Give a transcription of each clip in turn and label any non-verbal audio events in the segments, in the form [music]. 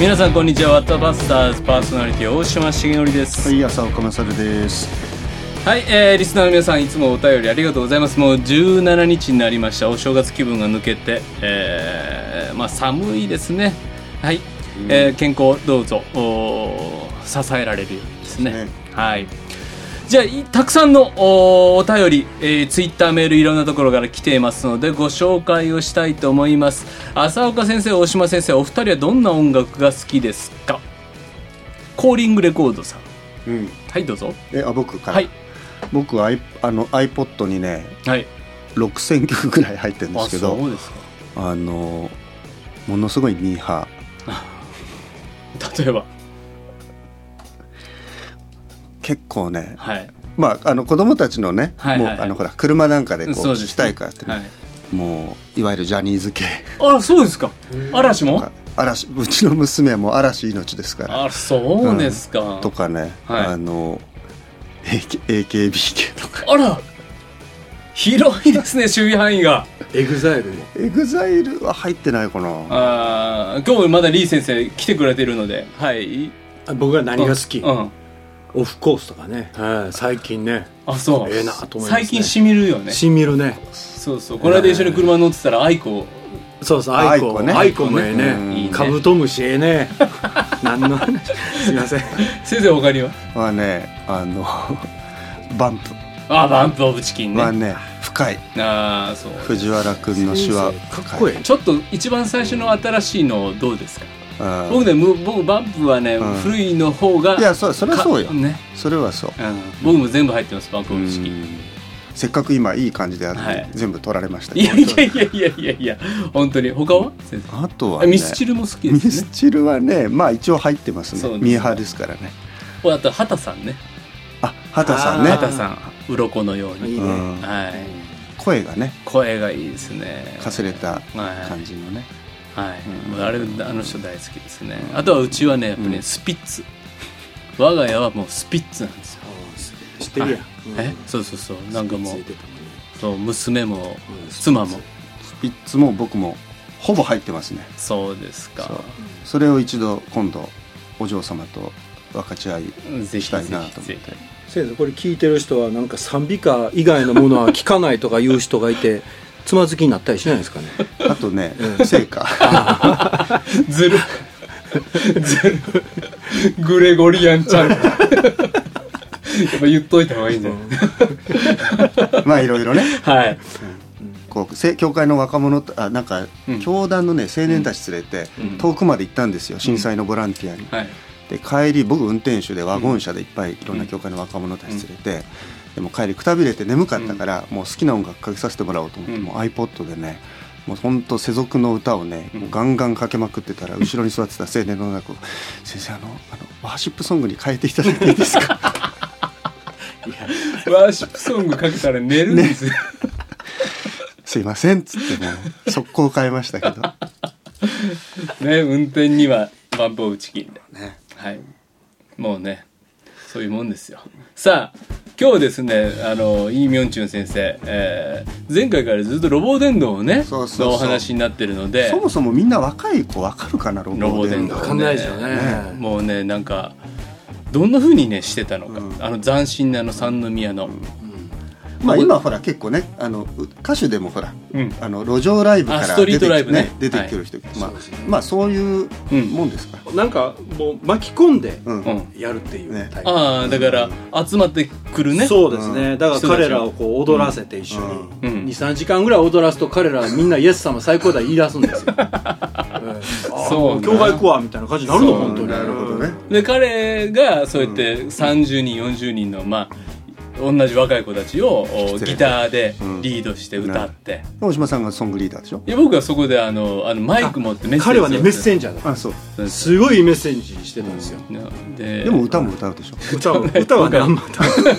皆さんこんにちは。ワッタバスターズパーソナリティ大島重則です。はい、朝岡勝です。はい、えー、リスナーの皆さんいつもお便りありがとうございます。もう17日になりました。お正月気分が抜けて、えー、まあ寒いですね。はい、えー健康どうぞおー支えられるようにですね。ね。はいじゃあいたくさんのおお便り、えー、ツイッターメールいろんなところから来ていますのでご紹介をしたいと思います。浅岡先生大島先生お二人はどんな音楽が好きですか？コーリングレコードさん。うん。はいどうぞ。え、あ、僕から？はい。僕は、あの iPod にね、はい。6000曲ぐらい入ってるんですけあど、そうですか。あのものすごいミーハ [laughs] 例えば？ー。結構ね、はい。まああの子供たちのね、はいはいはい。もうあのほら車なんかでこうそうです聞きたいからってね、はい。もういわゆるジャニーズ系。あそうですか。嵐も？嵐うちの娘はもう嵐命ですから。あそうですか、とかね、はい。あの AK AKB 系とか。あら広いですね守備範囲が。エグザイルも。エグザイルは入ってないかな。あー今日まだリー先生来てくれてるので。はい。あ僕が何が好き、うんオフコースとかね、はい、最近ね。あそう。ええなと思いますね。最近しみるよね。しみるね。そうそう。この間一緒に車乗ってたらアイコそうそうアイコね。アイコもええうんね。カブトムシええね。[laughs] 何の話すいません。先生他には？はねあのバンプ。あバンプオブチキンね。はね深い。ああそう藤原君の手話かっこいいちょっと一番最初の新しいのどうですか？うん。僕ねむ僕バンプはね、うん。古いの方がいやそそれはそうよ。かね、それはそう。うん、僕も全部入ってますバンプオブチキンうん。せっかく今いい感じであって、はい。全部取られましたいやいやいやいやいやいや本当に。他は？あとは、ね、ミスチルも好きミですね。スチルはねまあ一応入ってますね。ミーハーですからね。あと畑さんね。あ畑さんね。畑さん。鱗のように。いいね、うん。はい。声がね。声がいいですね。かすれたはい。感じのね、はい、うん。もうあれあの人大好きですね。あとはうちはねやっぱりね、うん。スピッツ。我が家はもうスピッツなんですよ。知ってる。やん、え？そうそうそう。なんかもうそう娘もうん。妻も。スピッツも僕もほぼ入ってますね。そうですか。それを一度今度お嬢様と分かち合いしたいなと思って。先生これ聞いてる人はなんか賛美歌以外のものは聞かないとか言う人がいて [laughs] つまずきになったりしないですかね。あとね聖歌ひずる。ずる。グレゴリアンちゃん。やっぱ言っといた方がいいんじゃない、まあいろいろね。はい。こうせ教会の若者とあなんか、うん。教団のね青年たち連れて、うん。遠くまで行ったんですよ震災のボランティアに。はい。で帰り僕運転手でワゴン車でいっぱいいろんな教会の若者たち連れて、でも帰りくたびれて眠かったから、もう好きな音楽かけさせてもらおうと思って、うん。もう iPod でねもうほんと世俗の歌をね、もうガンガンかけまくってたら後ろに座ってた青年の中を「先生あのあのワーシップソングに変えていただいていいですか?ワーシップソングかけたら寝るんですよ、」すいませんっつってもう速攻変えましたけど。ね運転にはバンプオブチキンで。ね。はい。もうねそういうもんですよ。さあ今日ですねあのイ・ミョンチュン先生、えー前回からずっとロボ伝道をねそうそうそう。のお話になってるのでそもそもみんな若い子わかるかなロロボボ伝道伝道わかんないですよね。ね。もうねなんかどんな風にねしてたのか、うん。あの斬新なあの三宮の、まあ今ほら結構ねあのう歌手でもほらうん。あの路上ライブからあストリートライブね。出てきてる人、まあそうですね。まあそういううん。もんですか、なんかもう巻き込んでうん。うん。やるっていうね。タイプ、ああだから集まってくるね。そうですね、うん。だから彼らをこう踊らせて一緒に、うん。23時間ぐらい踊らすと彼らはみんなイエス様最高だ言い出すんですよ、[laughs] そうも教会行くわみたいな感じになるの本当になるほどね。で彼がそうやって30人40人のまあ同じ若い子たちをギターでうん。リードして歌って、大島さんがソングリーダーでしょ？いや僕はそこであのあのマイク持ってメッセージ彼はねメッセーンジャーだあそう。ジすごいメッセージしてたんですよ、ででも歌も歌うでしょ？[laughs] 歌は歌はねあんま歌わない。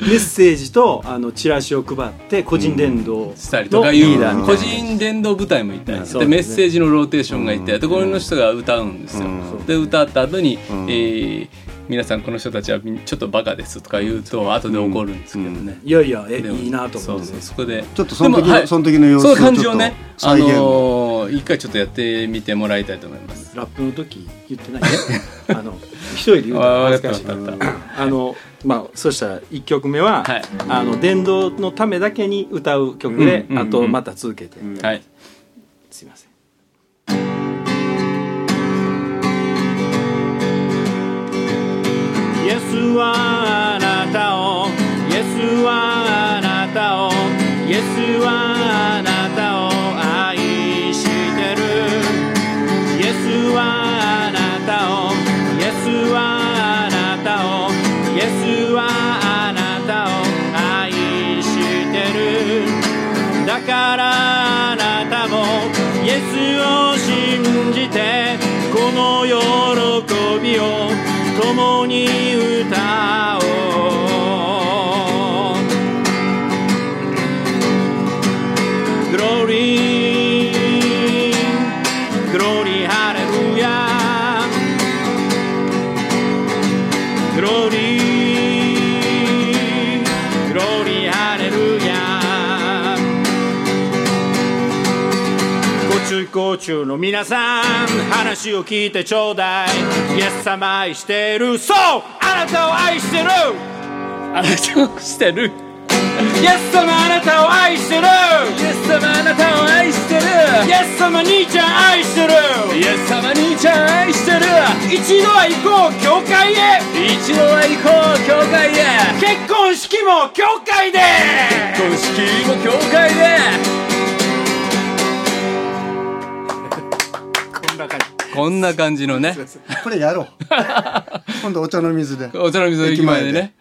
メッセージとあのチラシを配って個人伝道したりとかのいう個人伝道部隊もいたりして、うんメッセージのローテーションがいて、でこの人が歌うんですよ、うん。で歌った後に、うん。えー皆さんこの人たちはちょっとバカですとか言うと後で怒るんですけどね、いやいやえいいなと思って。そうそうそこで。ちょっとその時はい。その時の様子そのを感じをねあちょっと再現。のー一回ちょっとやってみてもらいたいと思います。ラップの時言ってない？ね [laughs] あの一人で言うと恥ずかしい。あわかったわかあのまあそしたら1曲目は、はい。あの電動のためだけに歌う曲で、あとまた続けて、うんはい。すいませんイエスはあなたをご中高中の皆さん話を聞いてちょうだい。イエス様愛してる。そうあなたを愛してる。あなたをしてる。イエス様あなたを愛してる。イエス様あなたを愛してる。イエス様兄ちゃん愛してる。イエス様兄ちゃん愛してる。一度は行こう教会へ。一度は行こう教会へ結婚式も教会で結婚式も教会でこんな感じのね。これやろう。[laughs] 今度お茶の水で。お茶の水の駅前でね。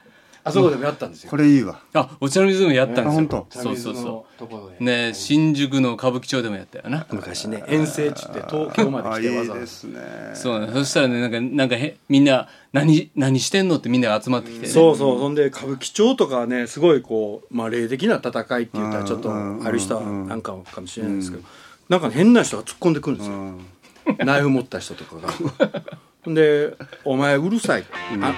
あそこでもやったんですよ。これいいわ。あお茶の水でもやったんですよ。あ本当。そうそうそところうね新宿の歌舞伎町でもやったよな。昔ね遠征っつって東京まで来てわざわざ。ですね。そうねそしたらねなんかなんかへみんな何何してんのってみんなが集まってきてね。そうそうそんで歌舞伎町とかはねすごいこう、まあ、霊的な戦いって言ったらちょっとある人はなんかかもしれないですけど、なんか変な人が突っ込んでくるんですよ、うんナイフ持った人とかが。ほんで「お前うるさい」あ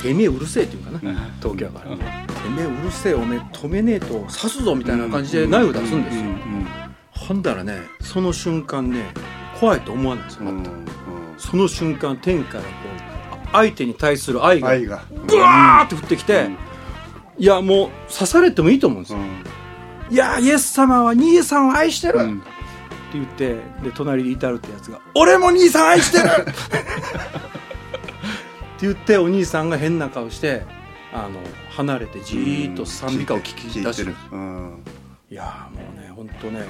てめえうるせえっていうかな、東京やから、てめえうるせえおめえ止めねえと刺すぞみたいな感じでナイフ出すんですよ、ほんだらねその瞬間ね怖いと思わないんですよ、うん。全くその瞬間天からこう相手に対する愛が愛がブワーって降ってきて、いやもう刺されてもいいと思うんですよ、いやイエス様は兄さんを愛してる、うん言ってで隣に至るってやつが「俺も兄さん愛してる!」[laughs] って言ってお兄さんが変な顔してあの離れてじーっと賛美歌を聴き出してる、うん。いやーもうね本当ね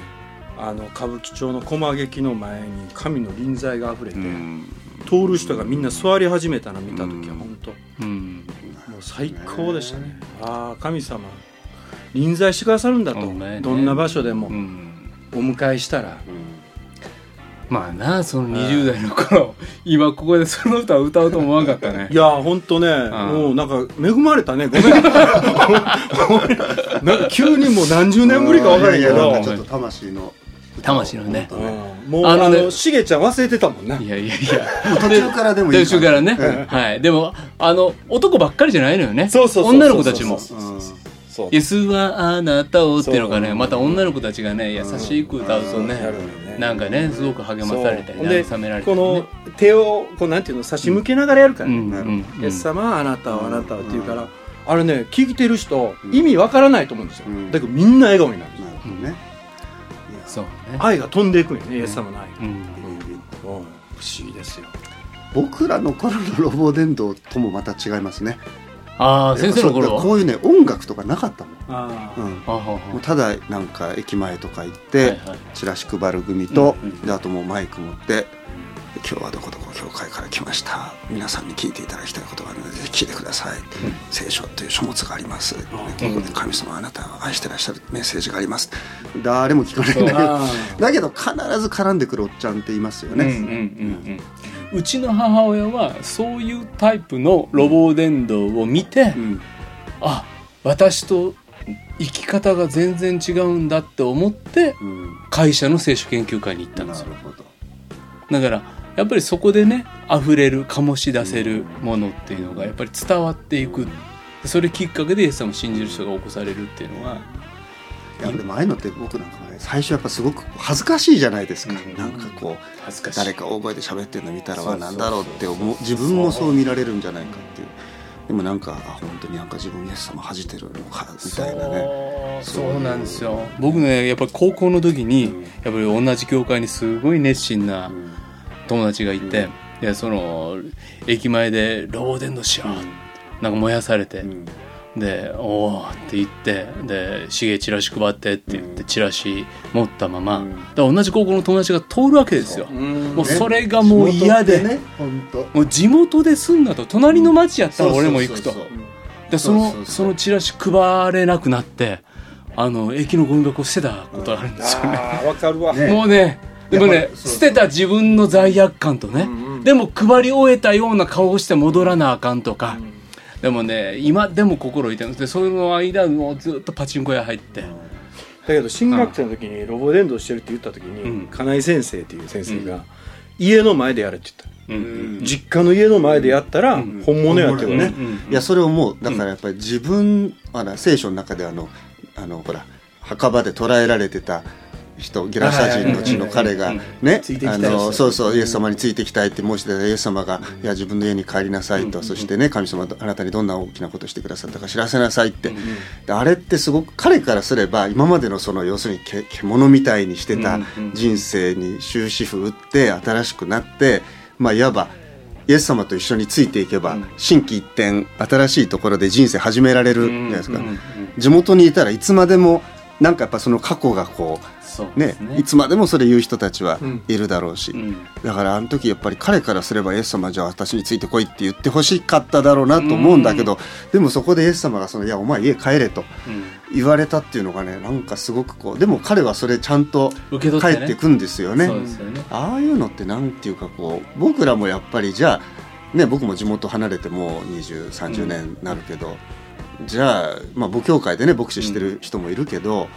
あの歌舞伎町の駒劇の前に神の臨在があふれて、うん。通る人がみんな座り始めたの見た時は本当、うん。もう最高でしたね。ああ神様臨在してくださるんだと、ね。どんな場所でも。うんお迎えしたら、まあなその20代の頃 [laughs] 今ここでその歌を歌うと思わなかったね。いやーほんとね、もうなんか恵まれたねごめん。[laughs] なんか急にもう何十年ぶりか分からへんけど。やちょっと魂の魂のね。うん。もうああのしげちゃん忘れてたもんな。いやいやいや。途中からでもいい途中からね、はい。でもあの男ばっかりじゃないのよね。そうそうそうそう女の子たちもそう。うんそうイエスはあなたをっていうのがねまた女の子たちがね優しく歌うとねなんかねすごく励まされたり慰められたこりねの手をこうなんていうの差し向けながらやるから、うんうんイエス様はあなたをあなたをって言うから、あれね聞いてる人意味わからないと思うんですよ、うん。だけどみんな笑顔になる。ん。ですよなるほどね。そうね。愛が飛んでいくんよねイエス様の愛が、不思議ですよ。僕らの頃のロボ伝道ともまた違いますねああ先生の頃は。そうこういうね音楽とかなかったもん、あうん、もうただなんか駅前とか行って、はいはい。チラシ配る組と、うんうんであともうマイク持って「今日はどこどこ教会から来ました。皆さんに聞いていただきたいことがあるので聞いてください」聖書という書物があります、ここで神様あなたを愛してらっしゃるメッセージがあります。誰も聞かないんだけど。あだけど必ず絡んでくるおっちゃんって言いますよね、うんうんうんうんうちの母親はそういうタイプのロボ伝道を見て、うん。あ私と生き方が全然違うんだって思ってうん。会社の聖書研究会に行ったんですよ。なるほど。だからやっぱりそこでね溢れる醸し出せるものっていうのがやっぱり伝わっていく。それきっかけでイエス様を信じる人が起こされるっていうのはいやでもああいうのって僕なんかね最初やっぱすごく恥ずかしいじゃないですか、うん。なんかこう誰か大声で喋ってるの見たらはなんだろうって思う。自分もそう見られるんじゃないかっていう。でもなんかあ本当になんか自分イエス様恥じてるのかみたいなね。そう。なんですよ。僕ねやっぱり高校の時にうん。やっぱり同じ教会にすごい熱心なうん。友達がいて、でその駅前で「ロボデンドしよう」なんか燃やされて、うんで「おお」って言ってで「しげチラシ配って」って言ってうんチラシ持ったまま、うん。同じ高校の友達が通るわけですよ、もうそれがもう嫌で、ね本当もう地元で住んだと隣の町やったら俺も行くと。でそのそのチラシ配れなくなってあの駅のゴミ箱を捨てたことがあるんですよね、ああわかるわ、ね。もうねでもね捨てた自分の罪悪感とね、うんうんでも配り終えたような顔をして戻らなあかんとか、でもね今でも心痛むでその間もうずっとパチンコ屋入って、だけど新学生の時にロボ伝道してるって言った時に、うん。金井先生っていう先生が、家の前でやれって言った、うん。実家の家の前でやったら本物やってことね、うん。いやそれをもうだからやっぱり自分、あら聖書の中であのあのほら墓場で捕らえられてた人ゲラサ人のうちの彼がうんねありのそうそうイエス様についてきたいって申してたイエス様が「いや自分の家に帰りなさいと」そしてね神様あなたにどんな大きなことしてくださったか知らせなさいって。であれってすごく彼からすれば今までのその要するにけ獣みたいにしてた人生に終止符打って新しくなってまあいわばイエス様と一緒についていけば、うん。心機一転新しいところで人生始められるじゃないですか、地元にいたらいつまでもなんかやっぱその過去がこうねいつまでもそれ言う人たちはうん。いるだろうし、うん。だからあの時やっぱり彼からすればイエス様じゃあ私についてこいって言ってほしかっただろうなと思うんだけど、でもそこでイエス様がその「いやお前家帰れ」とうん。言われたっていうのがねなんかすごくこうでも彼はそれちゃんと帰ってくんですよね。そうですよね。ああいうのってなんていうかこう僕らもやっぱりじゃあね僕も地元離れてもう2030年になるけど、じゃあ、まあ、母教会でね牧師してる人もいるけど、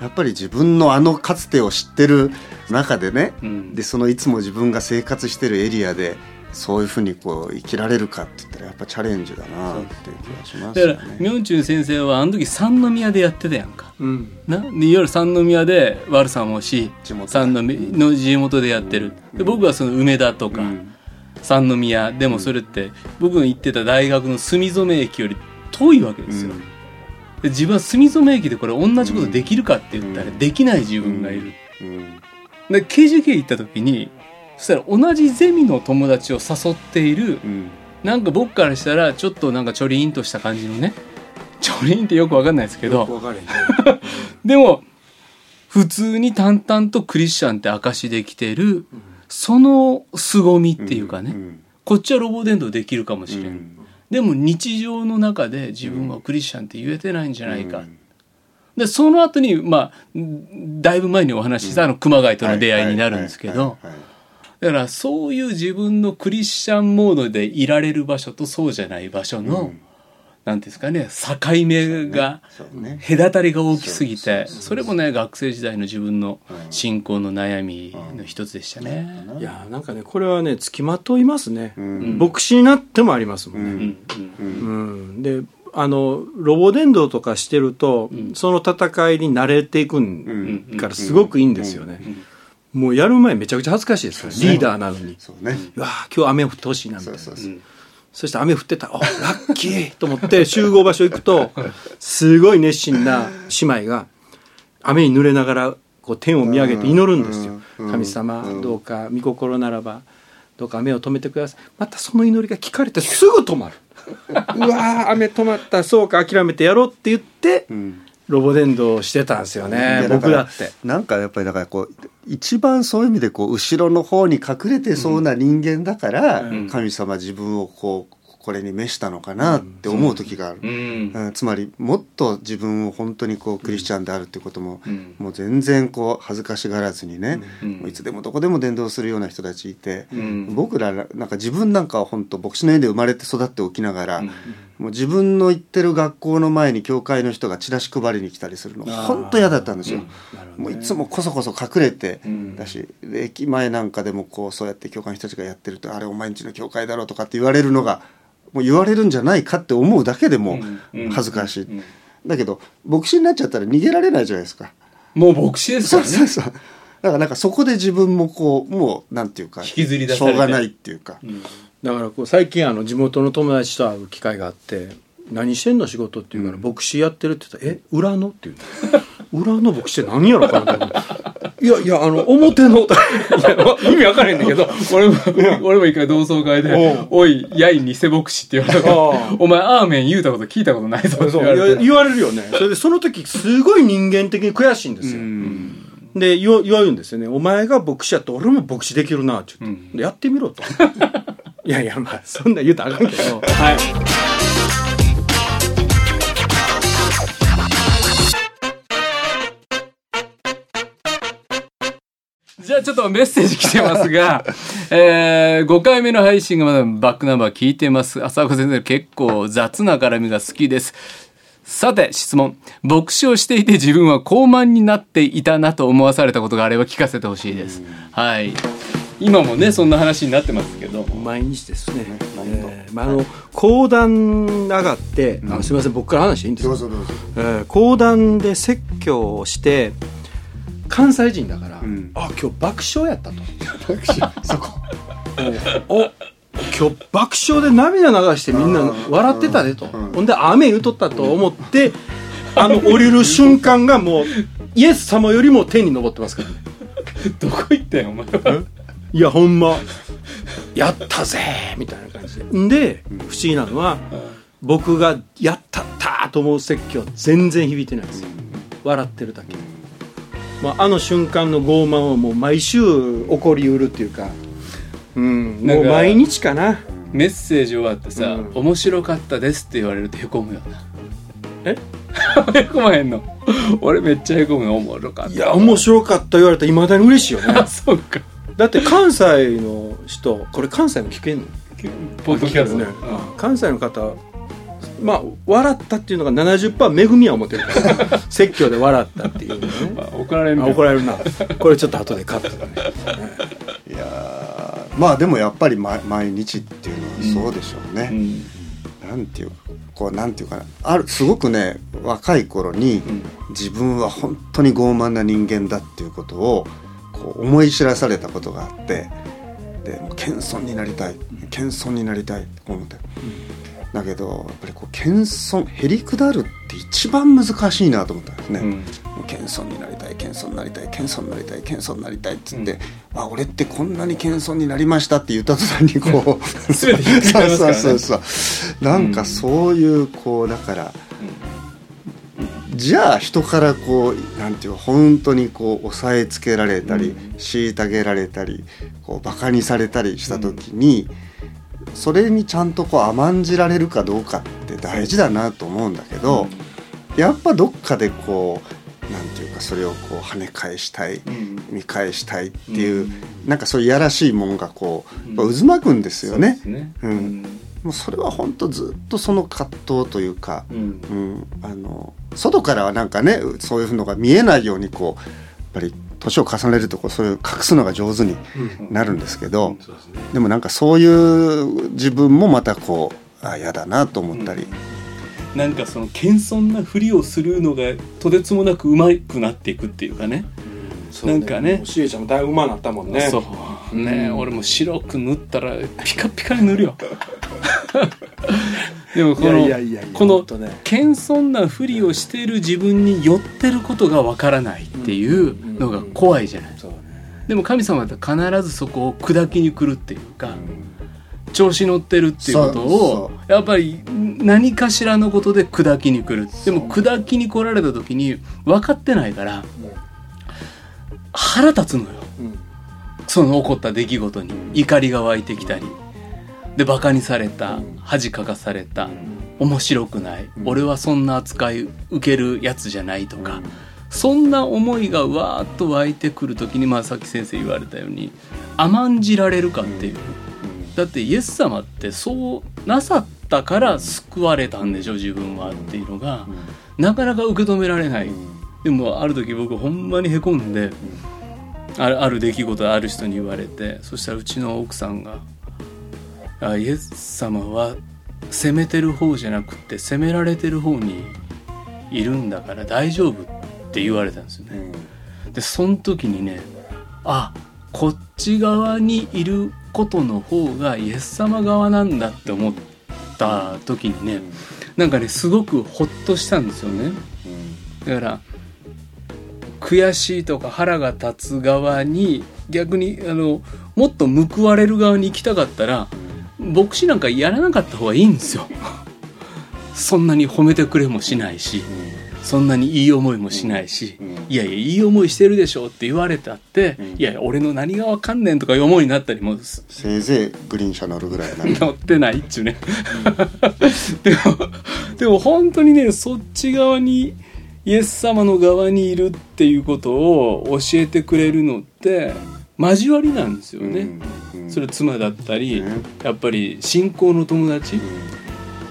やっぱり自分のあのかつてを知ってる中でね、うん。でそのいつも自分が生活してるエリアでそういうふうにこう生きられるかって言ったらやっぱチャレンジだなっていう気がしますよだからね。明中先生はあの時三宮でやってたやんか。うん。な？でいわゆる三宮で悪さもし地元三宮の地元でやってる。で僕はその梅田とか、うん。三宮。でもそれって僕が行ってた大学の住染駅より遠いわけですよ、うんで自分は住染駅でこれ同じことできるかって言ったらうん。できない自分がいる、うん。で KGK 行った時にそしたら同じゼミの友達を誘っているうん。なんか僕からしたらちょっとなんかちょりんとした感じのねちょりんってよくわかんないですけどでも普通に淡々とクリスチャンって証できてるその凄みっていうかね、ん。こっちはロボ伝道できるかもしれん、うんでも日常の中で自分はクリスチャンって言えてないんじゃないか、でその後にまあんだいぶ前にお話ししたあの熊谷との出会いになるんですけどだからそういう自分のクリスチャンモードでいられる場所とそうじゃない場所の、うんなんていうんですかね境目が隔たりが大きすぎてそれもね学生時代の自分の信仰の悩みの一つでしたね。いやなんかねこれはね付きまといますね、ん。牧師になってもありますもんね、うん。うん。であのロボ伝道とかしてると、その戦いに慣れていくんからすごくいいんですよね、もうやる前めちゃくちゃ恥ずかしいですよリーダーなのに、そうね。うわー今日雨降ってほしいなみたいな。そうそうそうそして雨降ってたら、あ、ラッキーと思って集合場所行くと、すごい熱心な姉妹が、雨に濡れながら、こう天を見上げて祈るんですよ。うん神様、どうか、御心ならば、どうか雨を止めてください。またその祈りが聞かれてすぐ止まる。うわー、雨止まった、そうか、諦めてやろうって言って、うんロボ伝道してたんですよいねや、僕だって。なんかやっぱりだからこう一番そういう意味でこう後ろの方に隠れてそうな人間だから、ん。神様自分をこうこれに召したのかなって思う時がある、うん。うん。つまりもっと自分を本当にこうクリスチャンであるってことも、うん。もう全然こう恥ずかしがらずにね、うん。いつでもどこでも伝道するような人たちいて、うん。僕らなんか自分なんかは本当牧師の家で生まれて育っておきながら、もう自分の行ってる学校の前に教会の人がチラシ配りに来たりするの本当嫌だったんですよ。もういつもこそこそ隠れてだし、で駅前なんかでもこうそうやって教会の人たちがやってるとあれお前んちの教会だろうとかって言われるのがもう言われるんじゃないかって思うだけでも恥ずかしい。だけど牧師になっちゃったら逃げられないじゃないですか。もう牧師ですからね。そうそうそう。だからなんかそこで自分もこうもうなんていうか引きずり出しされてょうがないっていうか、だからこう最近あの地元の友達と会う機会があって「何してんの仕事?」って言うから「牧師やってる」って言ったら「え裏の?」って言うの裏の牧師って何やろかないやいやあの表の」意味分からへんねんけど俺も、俺も一回同窓会で、おい、やい偽牧師って言われたからお前、アーメン言うたこと聞いたことないぞって言われて。言われるよね。それでその時すごい人間的に悔しいんですよ。で言わ言われるんですよね「お前が牧師やったら俺も牧師できるな」って言って、でやってみろと。[laughs] いやいやまあそんなん言うたらあかんけど。はい。じゃあちょっとメッセージ来てますが、[laughs] えー、5回目の配信がまだバックナンバー聞いてます。浅岡先生結構雑な絡みが好きです。さて質問。牧師をしていて自分は高慢になっていたなと思わされたことがあれば聞かせてほしいです。はい。今もね、そんな話になってますけど。毎日ですね、えーまあ、あの講談上がって、すみません僕から話していいんですか？どうぞどうぞえー講談で説教をして関西人だから、ん。あ今日爆笑やったと。[laughs] そこ。お今日爆笑で涙流してみんな笑ってたでと、ほんで雨言うとったと思って、あの降りる瞬間がもうイエス様よりも天に昇ってますからね。[laughs] どこ行ったんよ、お前は？いやほんま。やったぜみたいな感じで。んで不思議なのは僕がやったったと思う説教全然響いてないです。笑ってるだけ、まあ、あの瞬間の傲慢はもう毎週起こりうるっていうかうんもう毎日かな。メッセージ終わってさ、うん。面白かったですって言われるとへこむよな。え？[laughs] へこまへんの。俺めっちゃへこむよ、おもろかった。いや面白かった言われたらいまだに嬉しいよね。あ、[laughs] そうか。だって関西の人これ関西も聞けんの？ポッドキャストね、関西の方まあ笑ったっていうのが70%恵みは思ってるから。[laughs] 説教で笑ったっていうのね。まあ、怒られるあ怒られるな。これちょっと後でカットだね。[laughs] いやーまあでもやっぱり毎毎日っていうのはそうでしょうね、うん。なんていうかこうなんていうかな。あるすごくね若い頃に自分は本当に傲慢な人間だっていうことをこう思い知らされたことがあってでもう謙遜になりたい。謙遜になりたいと思って、だけどやっぱりこう謙遜へりくだるって一番難しいなと思ったんですね、うん。謙遜になりたい謙遜になりたい謙遜になりたい謙遜になりたいって言って、あ俺ってこんなに謙遜になりましたって言った途端にこう [laughs] 全てひっくり返りますからね。そうそうそうなんかそういうこうだから、じゃあ人からこうなんていうか本当にこう押さえつけられたり、虐げられたりこうバカにされたりした時に、それにちゃんとこう甘んじられるかどうかって大事だなと思うんだけど、やっぱどっかでこうなんていうかそれをこう跳ね返したい、ん。見返したいっていう、なんかそういういやらしいもんがこう、渦巻くんですよね。うん。もうそれは本当ずっとその葛藤というか、うん。うん。あの外からはなんかねそういうのが見えないようにこうやっぱり年を重ねるとこうそれを隠すのが上手になるんですけど、でもなんかそういう自分もまたこうあ嫌だなと思ったり、なんかその謙遜なふりをするのがとてつもなくうまくなっていくっていうかね。なんかね。しえちゃんもだいぶ馬なったもんね。そうね、俺も白く塗ったらピカピカに塗るよ。[laughs] でもこのこの謙遜なふりをしている自分に寄ってることがわからないっていうのが怖いじゃない。そうね。でも神様だったら必ずそこを砕きに来るっていうか調子乗ってるっていうことをやっぱり何かしらのことで砕きに来る。でも砕きに来られた時に分かってないから腹立つのよ。うんその起こった出来事に怒りが湧いてきたりでバカにされた恥かかされた面白くない俺はそんな扱い受けるやつじゃないとかそんな思いがわーっと湧いてくる時にまあさっき先生言われたように甘んじられるかっていう。だってイエス様ってそうなさっったから救われたんでしょ自分はっていうのがなかなか受け止められない。でもある時僕ほんまにへこんであるある出来事ある人に言われてそしたらうちの奥さんが「あイエス様は責めてる方じゃなくて責められてる方にいるんだから大丈夫」って言われたんですよね。でその時にねあこっち側にいることの方がイエス様側なんだって思った時にねなんかねすごくホッとしたんですよね。だから悔しいとか腹が立つ側に逆にあのもっと報われる側に行きたかったら牧師なんかやらなかった方がいいんですよ。そんなに褒めてくれもしないし、そんなにいい思いもしないし、いやいやいい思いしてるでしょって言われたって、いやいや俺の何がわかんねんとかいう思いになったりもすせいぜいグリーン車乗るぐらいな乗ってないっちゅうね。[laughs] でもでも本当にねそっち側にイエス様の側にいるっていうことを教えてくれるのって交わりなんですよね、それ妻だったり、ね。やっぱり信仰の友達、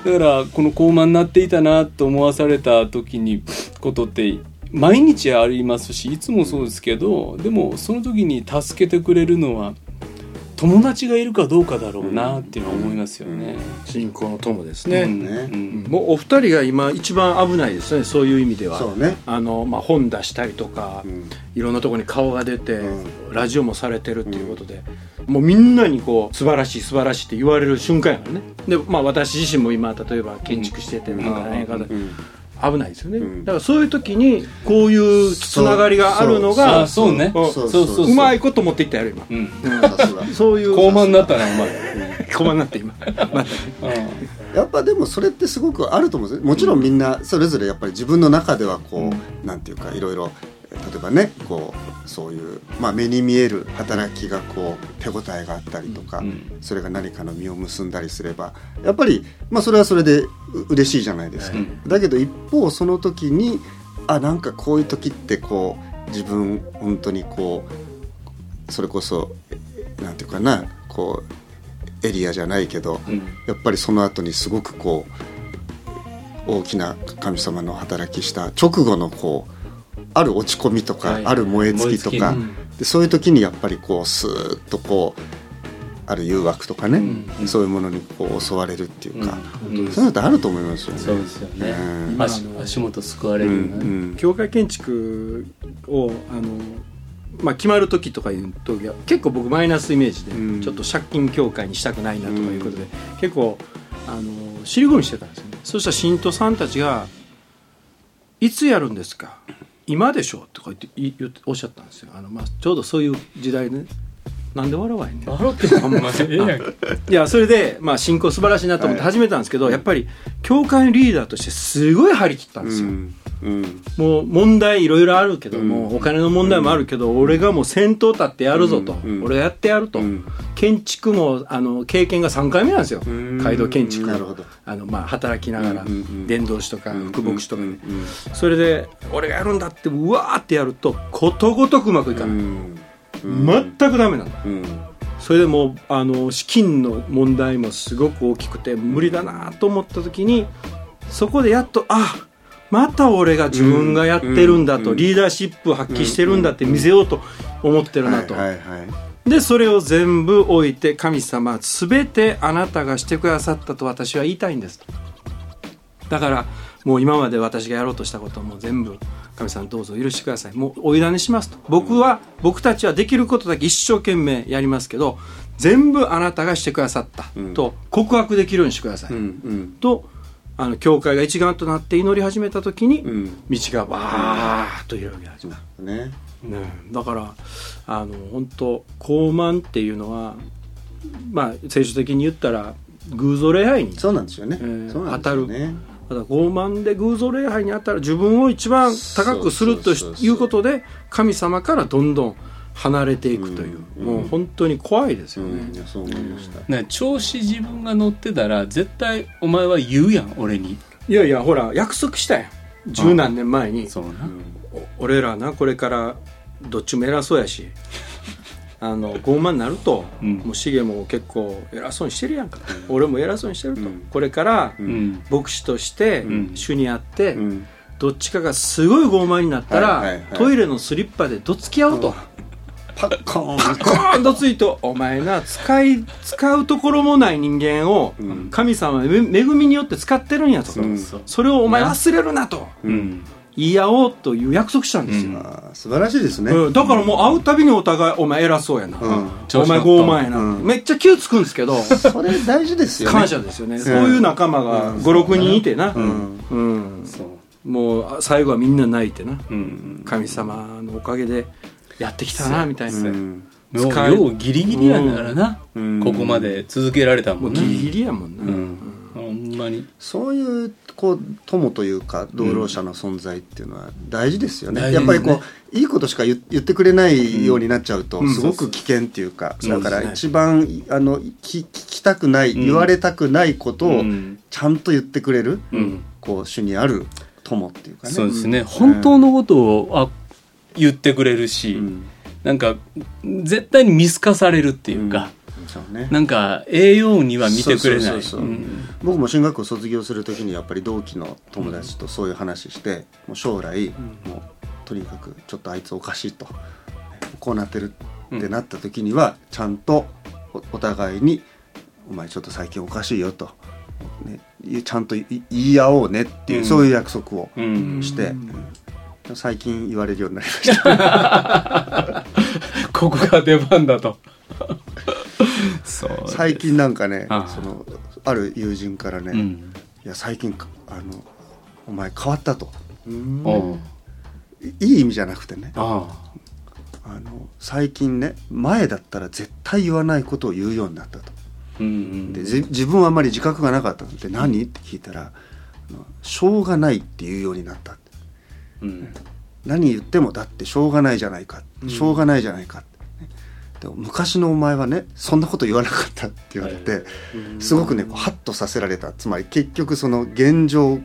だからこの高慢になっていたなと思わされた時にことって毎日ありますしいつもそうですけどでもその時に助けてくれるのは友達がいるかどうかだろうなっていうのは思いますよね。信仰の友ですね、うん。ね。うん。もうお二人が今一番危ないですねそういう意味では。そうね。あの、まあ、本出したりとか、ん。いろんなところに顔が出て、うラジオもされてるっていうことで、もうみんなにこう素晴らしい素晴らしいって言われる瞬間やからね。で、まあ、私自身も今例えば建築しててなんか大変かだうん危ないですよね、ん。だからそういう時にこういうつながりがあるのがあそうね。うん。そうそうそうう。まいこと持っていったやろ今、うん。そういう。高慢になったなお前。困になって今。やっぱでもそれってすごくあると思うんですよ。もちろんみんなそれぞれやっぱり自分の中ではこう、なんていうかいろいろ例えばねこうそういう、まあ、目に見える働きがこう手応えがあったりとか、うん。それが何かの実を結んだりすればやっぱり、まあ、それはそれでう嬉しいじゃないですか、うん。だけど一方その時にあなんかこういう時ってこう自分本当にこうそれこそなんていうかなこうエリアじゃないけど、うん。やっぱりその後にすごくこう大きな神様の働きした直後のこうある落ち込みとか、はい。ある燃え尽きとか、燃え尽でそういう時にやっぱりこうスーッとこうある誘惑とかね、うん。そういうものにこう襲われるっていうか、うん。そういうのってあると思いますよね。そうですよね。うん。足足元救われうんるよね。うん教会建築をあの、まあ、決まる時とかいう時は結構僕マイナスイメージで、うん。ちょっと借金協会にしたくないなとかいうことで、結構あの尻込みしてたんですよね。そしたら信徒さんたちが「いつやるんですか？今でしょ」とか言って言っておっしゃったんですよ。あの、まあ、ちょうどそういう時代ねなんで笑わへんねん。笑ってほんまええやん。いやそれで、まあ、進行素晴らしいなと思って始めたんですけど、やっぱり教会のリーダーとしてすごい張り切ったんですよ、うん。うん。もう問題いろいろあるけども、うんお金の問題もあるけど、俺がもう先頭立ってやるぞと、うん。俺がやってやると、うん。建築もあの経験が3回目なんですよ、ん。街道建築。なるほど。あの、まあ、働きながら、うんうんうん。伝道師とか副牧師とかね、うん。うんそれで俺がやるんだってうわーってやるとことごとくうまくいかない、うん全くダメなんだ。うん。それでもうあの資金の問題もすごく大きくて無理だなと思った時にそこでやっとあまた俺が自分がやってるんだと、うん。リーダーシップを発揮してるんだって見せようと思ってるなと、でそれを全部置いて神様全てあなたがしてくださったと私は言いたいんですと。だからもう今まで私がやろうとしたことも全部神様どうぞ許してください。もうお委ねしますと。僕は僕たちはできることだけ一生懸命やりますけど全部あなたがしてくださった。と告白できるようにしてください、とあの教会が一丸となって祈り始めた時に、うん。道がわーっと広げ始めた、ねね、だからあの本当高慢っていうのはまあ聖書的に言ったら偶像礼拝にそうなんですよね、えーそうなんですよね。ただ傲慢で偶像礼拝にあったら自分を一番高くするということで神様からどんどん離れていくという、うん。もう本当に怖いですよね、うん。いやそう思いました、ね調子自分が乗ってたら絶対お前は言うやん俺に。いやいやほら約束したやん。十何年前に。そうな。お俺らなこれからどっちも偉そうやしあの傲慢になると、うん。もうシゲも結構偉そうにしてるやんか、俺も偉そうにしてると、うん。これからうん。牧師としてん。主にあって、うん。どっちかがすごい傲慢になったら、はいはいはい。トイレのスリッパでどつき合うと、パッコーンコーン。とついとお前な使い使うところもない人間をうん。神様は恵みによって使ってるんやと、うんそれをお前忘れるなと。うん言い合おうという約束したんですよ、素晴らしいですね、うん。だからもう会うたびにお互いお前偉そうやな、うん。お前傲慢やな、うん。めっちゃ気つくんですけど。それ大事ですよね。感謝ですよね、そういう仲間がうん。56人いてな、うん。うん。そう。もう最後はみんな泣いてな。うん。神様のおかげでやってきたなみたいな、うん。もう使えようギリギリやんだからな、うん。ここまで続けられたもな。もうんギリギリやもんな、うん。ほんまに。そういうこう友というか同労者の存在っていうのは大事ですよね、大事ですねやっぱりこういいことしか言言ってくれないようになっちゃうとうん。すごく危険っていうか、うんだから一番あの聞聞きたくない、うん。言われたくないことをうん。ちゃんと言ってくれる、うん。こう主にある友っていうかね。そうですね、本当のことをあ言ってくれるし、うん。なんか絶対に見透かされるっていうか、ね。なんか栄養には見てくれない。僕も進学校卒業する時にやっぱり同期の友達とそういう話して、もう将来、もうとにかくちょっとあいつおかしいと。こうなってるってなった時にはちゃんとおお互いに「お前ちょっと最近おかしいよ」と、ね、いちゃんとい言い合おうねっていう、うん。そういう約束をうん。して、うん。最近言われるようになりました。[laughs] ここが出番だと最近なんかねそのある友人からね、いうん。や最近かあのお前変わったと。いいい意味じゃなくてねああ。の最近ね前だったら絶対言わないことを言うようになったと。あうんでじ自分はあんまり自覚がなかったの。で何？って聞いたらしょうがないって言うようになったうん。何言ってもだってしょうがないじゃないか。しょうがないじゃないかって、ねでも昔のお前はねそんなこと言わなかったって言われて、すごくねこうハッとさせられた。つまり結局その現状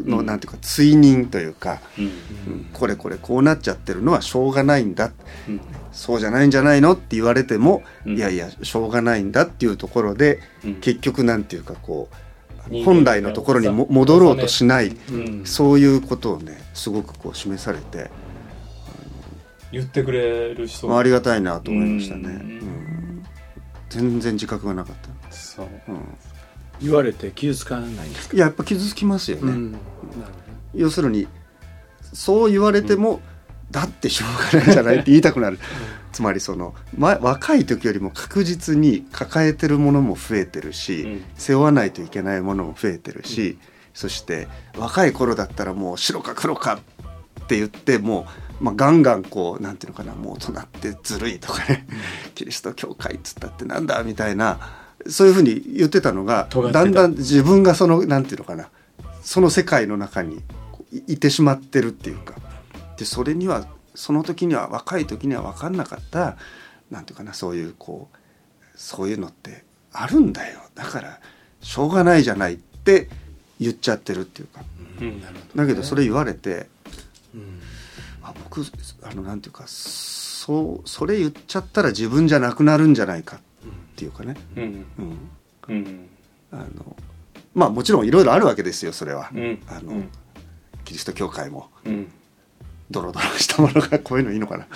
の、うん。なんていうか追認というか、うん。うんこれこれこうなっちゃってるのはしょうがないんだ。うん。そうじゃないんじゃないのって言われても、うん。いやいやしょうがないんだっていうところで、うん。結局なんていうかこう本来のところにも戻ろうとしない、うん。そういうことをねすごくこう示されて、言ってくれる人。まあ、ありがたいなと思いましたね、うん。うん全然自覚がなかった、そう。うん。言われて傷つかないんですか、いややっぱ傷つきますよね、要するにそう言われても、だってしょうがないじゃないって言いたくなる。つまりその、ま、若い時よりも確実に抱えてるものも増えてるし、うん。背負わないといけないものも増えてるし、そして若い頃だったらもう白か黒かって言ってもう、まあ、ガンガンこうなんていうのかなもう大人ってずるいとかね、キリスト教会っつったってなんだみたいなそういうふうに言ってたのがだんだん自分がそのなんていうのかなその世界の中にいいてしまってるっていうかでそれにはその時には若い時には分かんなかったなんていうかなそういうこうそういうのってあるんだよ。だからしょうがないじゃないって言っちゃってるっていうか。うん。だけどそれ言われてうんあ僕あのなんていうかそうそれ言っちゃったら自分じゃなくなるんじゃないかっていうかね、うん。うん、うん。あのまあもちろんいろいろあるわけですよそれは、うん。あのうん。キリスト教会も。うん。ドロドロしたものがこういうのいいのかな、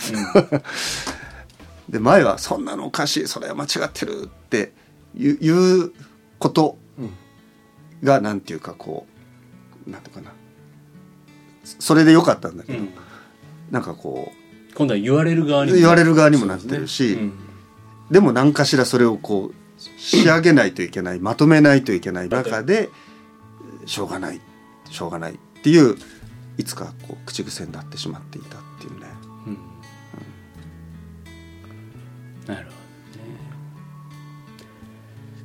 [laughs] で前は「そんなのおかしいそれは間違ってる」っていうことうん。がなんていうかこうなんていうかな。それでよかったんだけど、うんなんかこ今度は言われる側うに言われる側にもなってるし、うん。でも何かしらそれをこう仕上げないといけないまとめないといけない中でしょうがないしょうがないっていういつかこう口癖になってしまっていたっていうね。うん。なるほどね。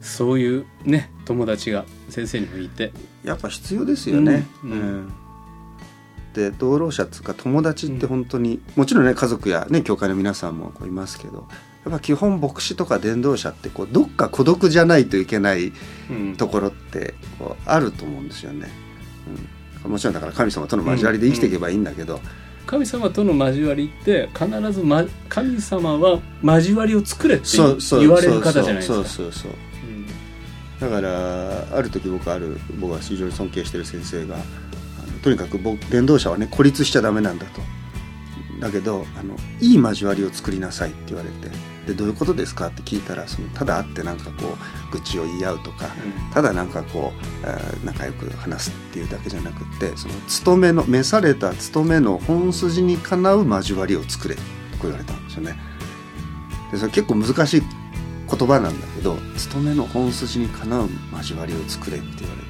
そういうね友達が先生にもいて。やっぱ必要ですよね。うん。うんで同労者っつうか友達って本当に、もちろんね家族やね教会の皆さんもいますけどやっぱ基本牧師とか伝道者ってこうどっか孤独じゃないといけないうん。ところってこうあると思うんですよね。うん、もちろんだから神様との交わりで生きていけばいいんだけど、神様との交わりって必ず、ま、神様は交わりを作れって言われる方じゃないですか。そうそうそうだからある時僕ある僕が非常に尊敬してる先生がとにかく僕伝道者はね孤立しちゃダメなんだとだけどあのいい交わりを作りなさいって言われてでどういうことですかって聞いたらそのただ会ってなんかこう愚痴を言い合うとか、ただなんかこう仲良く話すっていうだけじゃなくってその勤めの召された勤めの本筋にかなう交わりを作れってこう言われたんですよね。でそれ結構難しい言葉なんだけど勤めの本筋にかなう交わりを作れって言われて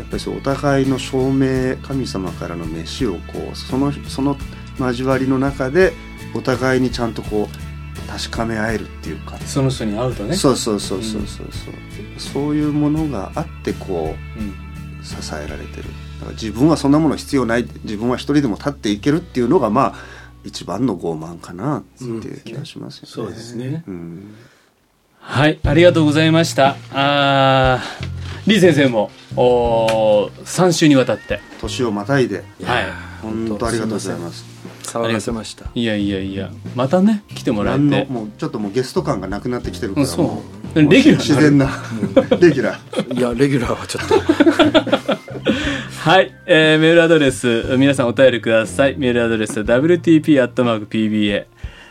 やっぱりそうお互いの証明神様からの飯をこうそのその交わりの中でお互いにちゃんとこう確かめ合えるっていうか、その人に会うとね。そうそうそうそうそうそう、そういうものがあってこうん。う支えられてる。だから自分はそんなもの必要ない。自分は一人でも立っていけるっていうのがまあ一番の傲慢かなっていう気がしますよね。そうですね。うん。はいありがとうございました。あー李先生もお3週にわたって。年をまたいで。はい。本当ありがとうございます。騒がせました。いやいやいやまたね来てもらえて。もうちょっともうゲスト感がなくなってきてるからうんそもうレギュラー自然な。レギュラー。いやレギュラーはちょっと。はい、えーメールアドレス皆さんお便りください。メールアドレス wtp.pba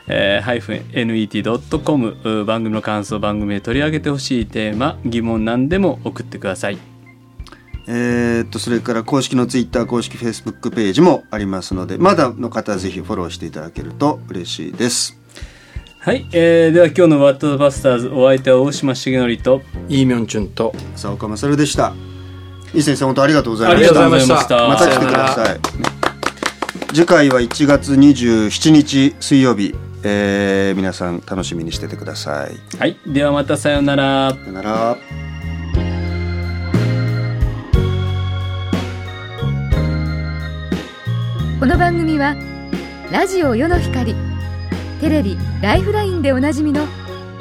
えー、ハイフン net.com う番組の感想番組で取り上げてほしいテーマ疑問何でも送ってくださいえーっとそれから公式のツイッター公式フェイスブックページもありますのでまだの方はぜひフォローしていただけると嬉しいです。はい、えーでは今日のワットバスターズお相手は大島重則とイーミョンチュンと浅岡勝でした。いい先生本当ありがとうございました。ありがとうございましたまた来てください。次回は1月27日水曜日、えー皆さん楽しみにしててください。はいではまたさようならさよなら。この番組はラジオ世の光テレビ「ライフライン」でおなじみの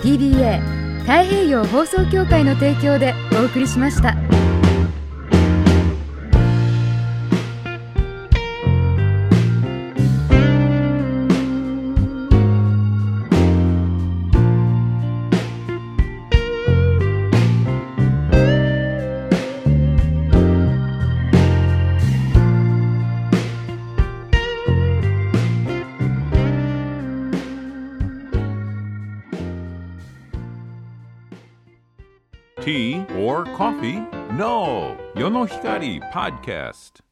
TBA 太平洋放送協会の提供でお送りしました。Or coffee? No. Yonohikari Podcast.